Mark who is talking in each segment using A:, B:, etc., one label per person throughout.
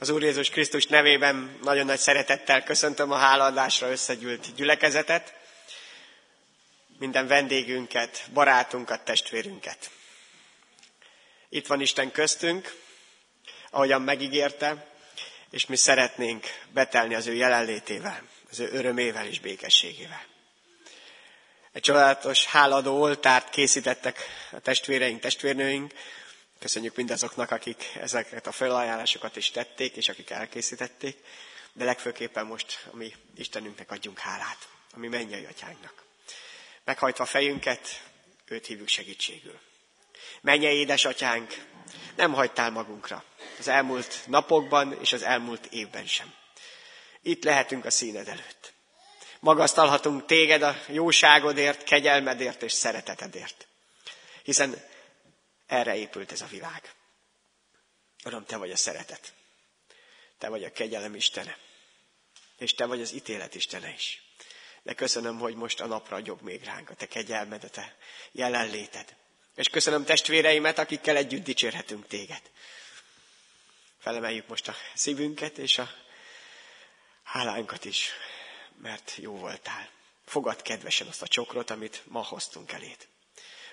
A: Az Úr Jézus Krisztus nevében nagyon nagy szeretettel köszöntöm a hálaadásra összegyűlt gyülekezetet, minden vendégünket, barátunkat, testvérünket. Itt van Isten köztünk, ahogyan megígérte, és mi szeretnénk betelni az ő jelenlétével, az ő örömével és békességével. Egy csodálatos háladó oltárt készítettek a testvéreink, testvérnőink, Köszönjük mindazoknak, akik ezeket a felajánlásokat is tették, és akik elkészítették, de legfőképpen most, ami Istenünknek adjunk hálát, ami mennyei atyánknak. Meghajtva fejünket, őt hívjuk segítségül. Mennyei édesatyánk, nem hagytál magunkra az elmúlt napokban és az elmúlt évben sem. Itt lehetünk a színed előtt. Magasztalhatunk téged a jóságodért, kegyelmedért és szeretetedért. Hiszen erre épült ez a világ. Uram, Te vagy a szeretet. Te vagy a kegyelem Istene. És Te vagy az ítélet Istene is. De köszönöm, hogy most a napra adjuk még ránk a Te kegyelmed, a Te jelenléted. És köszönöm testvéreimet, akikkel együtt dicsérhetünk Téged. Felemeljük most a szívünket és a hálánkat is, mert jó voltál. Fogad kedvesen azt a csokrot, amit ma hoztunk eléd.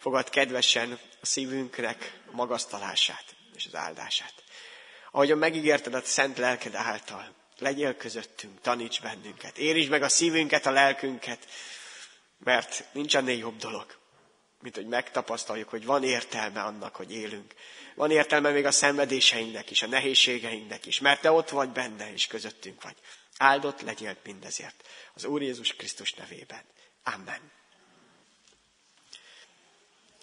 A: Fogad kedvesen a szívünknek a magasztalását és az áldását. Ahogyan megígérted a szent lelked által, legyél közöttünk, taníts bennünket, érítsd meg a szívünket, a lelkünket, mert nincs ennél jobb dolog, mint hogy megtapasztaljuk, hogy van értelme annak, hogy élünk. Van értelme még a szenvedéseinknek is, a nehézségeinknek is, mert te ott vagy benne, és közöttünk vagy. Áldott legyél mindezért. Az Úr Jézus Krisztus nevében. Amen.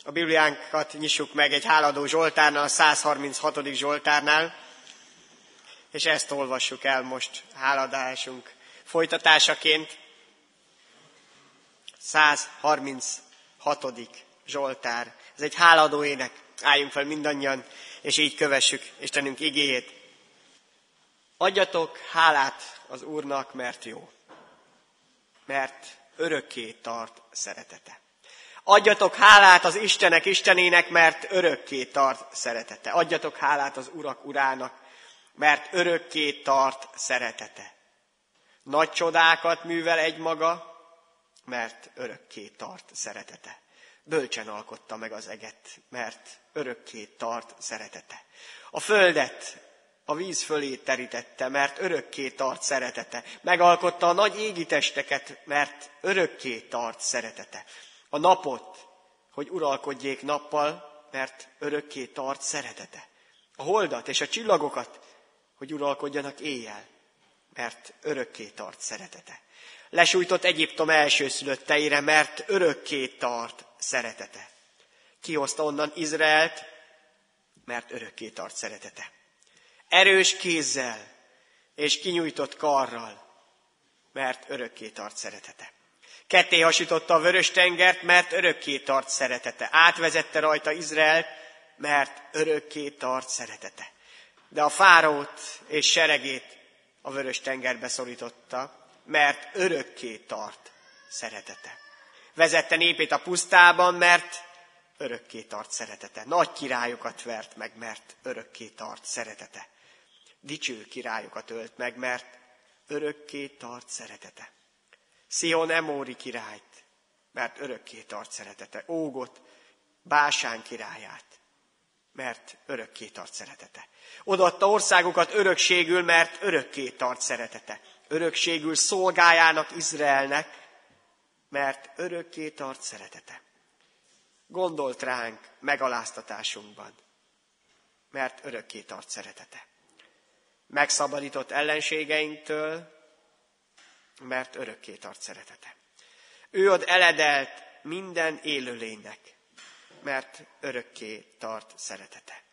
A: A Bibliánkat nyissuk meg egy háladó Zsoltárnál, a 136. Zsoltárnál, és ezt olvassuk el most háladásunk folytatásaként. 136. Zsoltár. Ez egy háladó ének. Álljunk fel mindannyian, és így kövessük Istenünk igéjét. Adjatok hálát az Úrnak, mert jó, mert örökké tart szeretete. Adjatok hálát az Istenek Istenének, mert örökké tart szeretete. Adjatok hálát az Urak Urának, mert örökké tart szeretete. Nagy csodákat művel egy maga, mert örökké tart szeretete. Bölcsen alkotta meg az eget, mert örökké tart szeretete. A földet a víz fölé terítette, mert örökké tart szeretete. Megalkotta a nagy égitesteket, mert örökké tart szeretete a napot, hogy uralkodjék nappal, mert örökké tart szeretete. A holdat és a csillagokat, hogy uralkodjanak éjjel, mert örökké tart szeretete. Lesújtott Egyiptom elsőszülötteire, mert örökké tart szeretete. Kihozta onnan Izraelt, mert örökké tart szeretete. Erős kézzel és kinyújtott karral, mert örökké tart szeretete. Ketté hasította a vörös tengert, mert örökké tart szeretete. Átvezette rajta Izrael, mert örökké tart szeretete. De a fáraót és seregét a vörös tengerbe szorította, mert örökké tart szeretete. Vezette népét a pusztában, mert örökké tart szeretete. Nagy királyokat vert meg, mert örökké tart szeretete. Dicső királyokat ölt meg, mert örökké tart szeretete. Szion Emóri királyt, mert örökké tart szeretete. Ógot, Básán királyát, mert örökké tart szeretete. Odaadta országokat örökségül, mert örökké tart szeretete. Örökségül szolgájának Izraelnek, mert örökké tart szeretete. Gondolt ránk megaláztatásunkban, mert örökké tart szeretete. Megszabadított ellenségeinktől, mert örökké tart szeretete. Ő ad eledelt minden élőlénynek, mert örökké tart szeretete.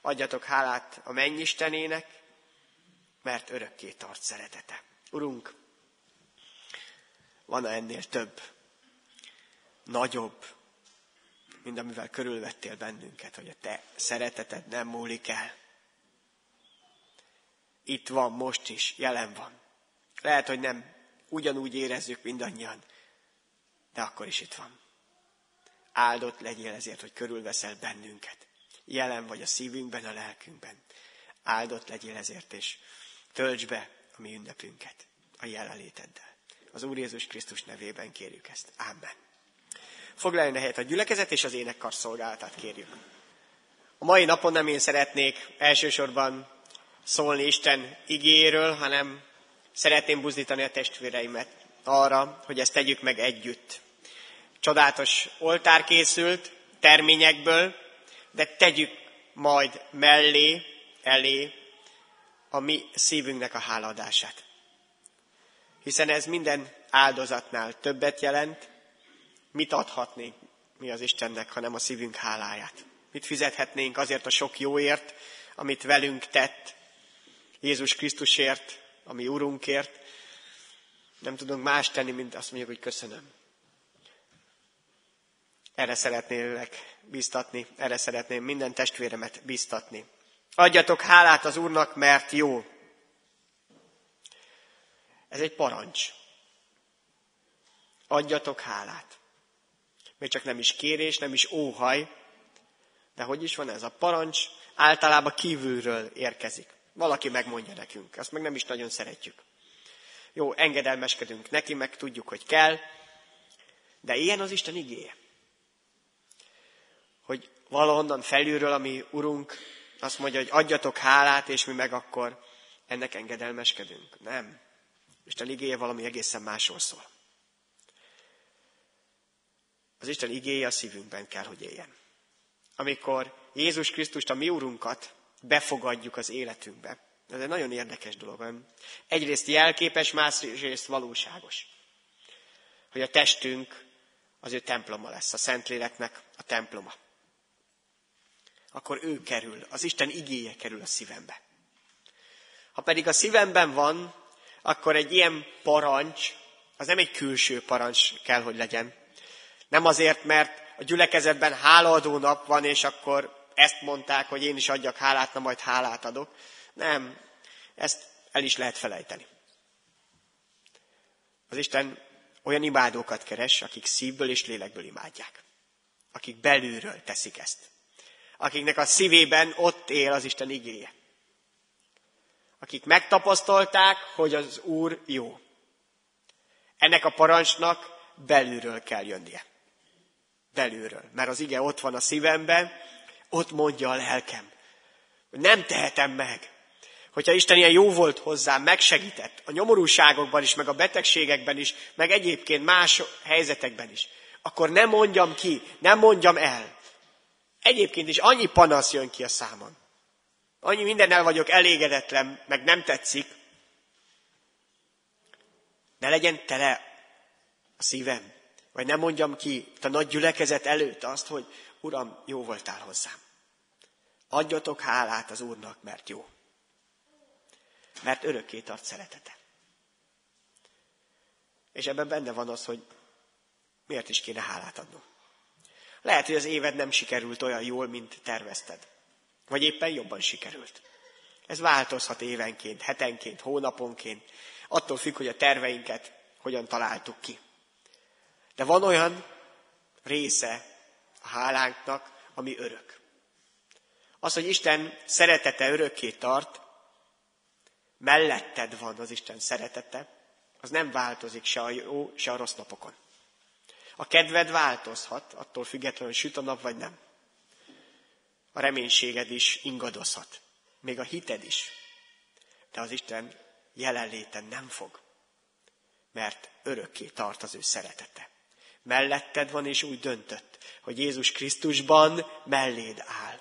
A: Adjatok hálát a mennyistenének, mert örökké tart szeretete. Urunk, van-e ennél több, nagyobb, mint amivel körülvettél bennünket, hogy a te szereteted nem múlik el. Itt van, most is, jelen van. Lehet, hogy nem ugyanúgy érezzük mindannyian, de akkor is itt van. Áldott legyél ezért, hogy körülveszel bennünket. Jelen vagy a szívünkben, a lelkünkben. áldott legyél ezért, és tölts be a mi ünnepünket a jelenléteddel. Az Úr Jézus Krisztus nevében kérjük ezt. Amen. Foglaljon a helyet a gyülekezet, és az énekkar szolgálatát kérjük. A mai napon nem én szeretnék elsősorban szólni Isten igéről, hanem szeretném buzdítani a testvéreimet arra, hogy ezt tegyük meg együtt. Csodálatos oltár készült terményekből, de tegyük majd mellé, elé a mi szívünknek a háladását. Hiszen ez minden áldozatnál többet jelent, mit adhatnénk mi az Istennek, hanem a szívünk háláját. Mit fizethetnénk azért a sok jóért, amit velünk tett, Jézus Krisztusért, ami Urunkért. Nem tudunk más tenni, mint azt mondjuk, hogy köszönöm. Erre szeretnélek biztatni, erre szeretném minden testvéremet biztatni. Adjatok hálát az Úrnak, mert jó. Ez egy parancs. Adjatok hálát. Még csak nem is kérés, nem is óhaj, de hogy is van ez? A parancs általában kívülről érkezik. Valaki megmondja nekünk, azt meg nem is nagyon szeretjük. Jó, engedelmeskedünk neki, meg tudjuk, hogy kell, de ilyen az Isten igéje. Hogy valahonnan felülről, ami Urunk azt mondja, hogy adjatok hálát, és mi meg akkor ennek engedelmeskedünk. Nem. Isten igéje valami egészen másról szól. Az Isten igéje a szívünkben kell, hogy éljen. Amikor Jézus Krisztust, a mi Urunkat befogadjuk az életünkbe. Ez egy nagyon érdekes dolog. Nem? Egyrészt jelképes, másrészt valóságos. Hogy a testünk az ő temploma lesz, a Szentléleknek a temploma. Akkor ő kerül, az Isten igéje kerül a szívembe. Ha pedig a szívemben van, akkor egy ilyen parancs, az nem egy külső parancs kell, hogy legyen. Nem azért, mert a gyülekezetben hálaadó nap van, és akkor ezt mondták, hogy én is adjak hálát, na majd hálát adok. Nem, ezt el is lehet felejteni. Az Isten olyan imádókat keres, akik szívből és lélekből imádják. Akik belülről teszik ezt. Akiknek a szívében ott él az Isten igéje. Akik megtapasztalták, hogy az Úr jó. Ennek a parancsnak belülről kell jönnie. Belülről. Mert az ige ott van a szívemben, ott mondja a lelkem, hogy nem tehetem meg. Hogyha Isten ilyen jó volt hozzám, megsegített a nyomorúságokban is, meg a betegségekben is, meg egyébként más helyzetekben is, akkor nem mondjam ki, nem mondjam el. Egyébként is annyi panasz jön ki a számon. Annyi mindennel vagyok elégedetlen, meg nem tetszik. Ne legyen tele a szívem. Vagy nem mondjam ki a nagy gyülekezet előtt azt, hogy Uram, jó voltál hozzám. Adjatok hálát az Úrnak, mert jó. Mert örökké tart szeretete. És ebben benne van az, hogy miért is kéne hálát adnom. Lehet, hogy az éved nem sikerült olyan jól, mint tervezted. Vagy éppen jobban sikerült. Ez változhat évenként, hetenként, hónaponként. Attól függ, hogy a terveinket hogyan találtuk ki. De van olyan része a hálánknak, ami örök. Az, hogy Isten szeretete örökké tart, melletted van az Isten szeretete, az nem változik se a jó, se a rossz napokon. A kedved változhat, attól függetlenül, süt a nap vagy nem. A reménységed is ingadozhat. Még a hited is. De az Isten jelenléten nem fog. Mert örökké tart az ő szeretete. Melletted van, és úgy döntött, hogy Jézus Krisztusban melléd áll.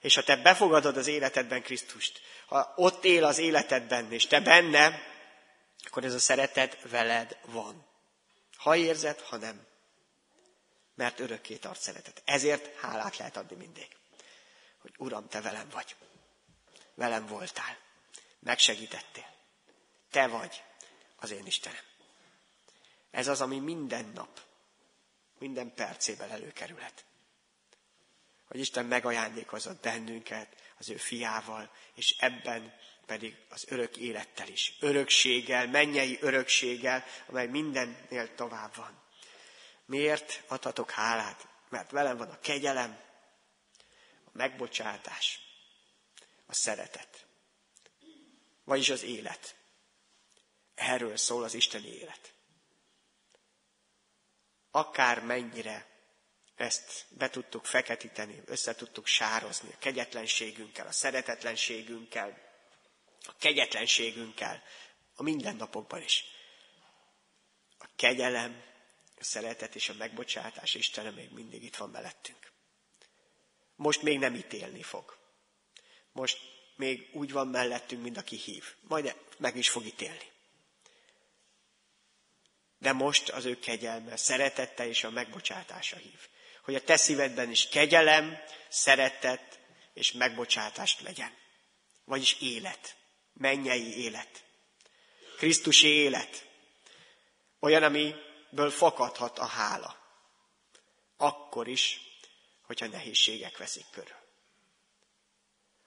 A: És ha te befogadod az életedben Krisztust, ha ott él az életedben, és te benne, akkor ez a szeretet veled van. Ha érzed, ha nem. Mert örökké tart szeretet. Ezért hálát lehet adni mindig. Hogy Uram, te velem vagy. Velem voltál. Megsegítettél. Te vagy az én Istenem. Ez az, ami minden nap minden percében előkerülhet. Hogy Isten megajándékozott bennünket az ő fiával, és ebben pedig az örök élettel is. Örökséggel, mennyei örökséggel, amely mindennél tovább van. Miért adhatok hálát? Mert velem van a kegyelem, a megbocsátás, a szeretet. vagyis az élet. Erről szól az Isteni élet. Akár mennyire ezt be tudtuk feketíteni, össze tudtuk sározni a kegyetlenségünkkel, a szeretetlenségünkkel, a kegyetlenségünkkel, a mindennapokban is. A kegyelem, a szeretet és a megbocsátás Istene még mindig itt van mellettünk. Most még nem ítélni fog. Most még úgy van mellettünk, mint aki hív. Majd meg is fog ítélni. De most az ő kegyelme, szeretette és a megbocsátása hív. Hogy a te szívedben is kegyelem, szeretet és megbocsátást legyen. Vagyis élet. Mennyei élet. Krisztusi élet. Olyan, amiből fakadhat a hála. Akkor is, hogyha nehézségek veszik körül.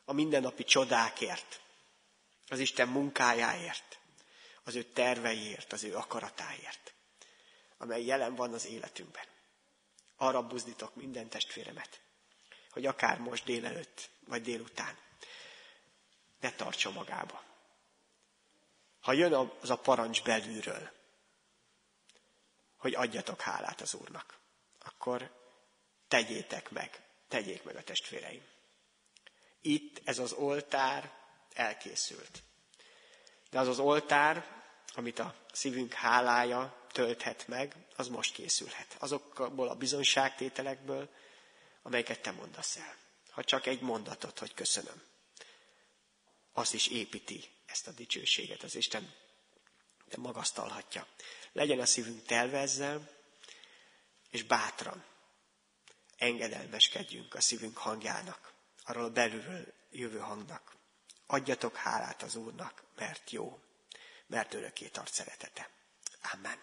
A: A mindennapi csodákért, az Isten munkájáért, az ő terveiért, az ő akaratáért, amely jelen van az életünkben. Arra buzdítok minden testvéremet, hogy akár most délelőtt, vagy délután, ne tartsa magába. Ha jön az a parancs belülről, hogy adjatok hálát az Úrnak, akkor tegyétek meg, tegyék meg a testvéreim. Itt ez az oltár elkészült. De az az oltár, amit a szívünk hálája tölthet meg, az most készülhet. Azokból a bizonyságtételekből, amelyeket te mondasz el. Ha csak egy mondatot, hogy köszönöm. Az is építi ezt a dicsőséget az Isten, de magasztalhatja. Legyen a szívünk telve ezzel, és bátran engedelmeskedjünk a szívünk hangjának, arról a belülről jövő hangnak. Adjatok hálát az Úrnak, mert jó, mert örökké tart szeretete. Amen.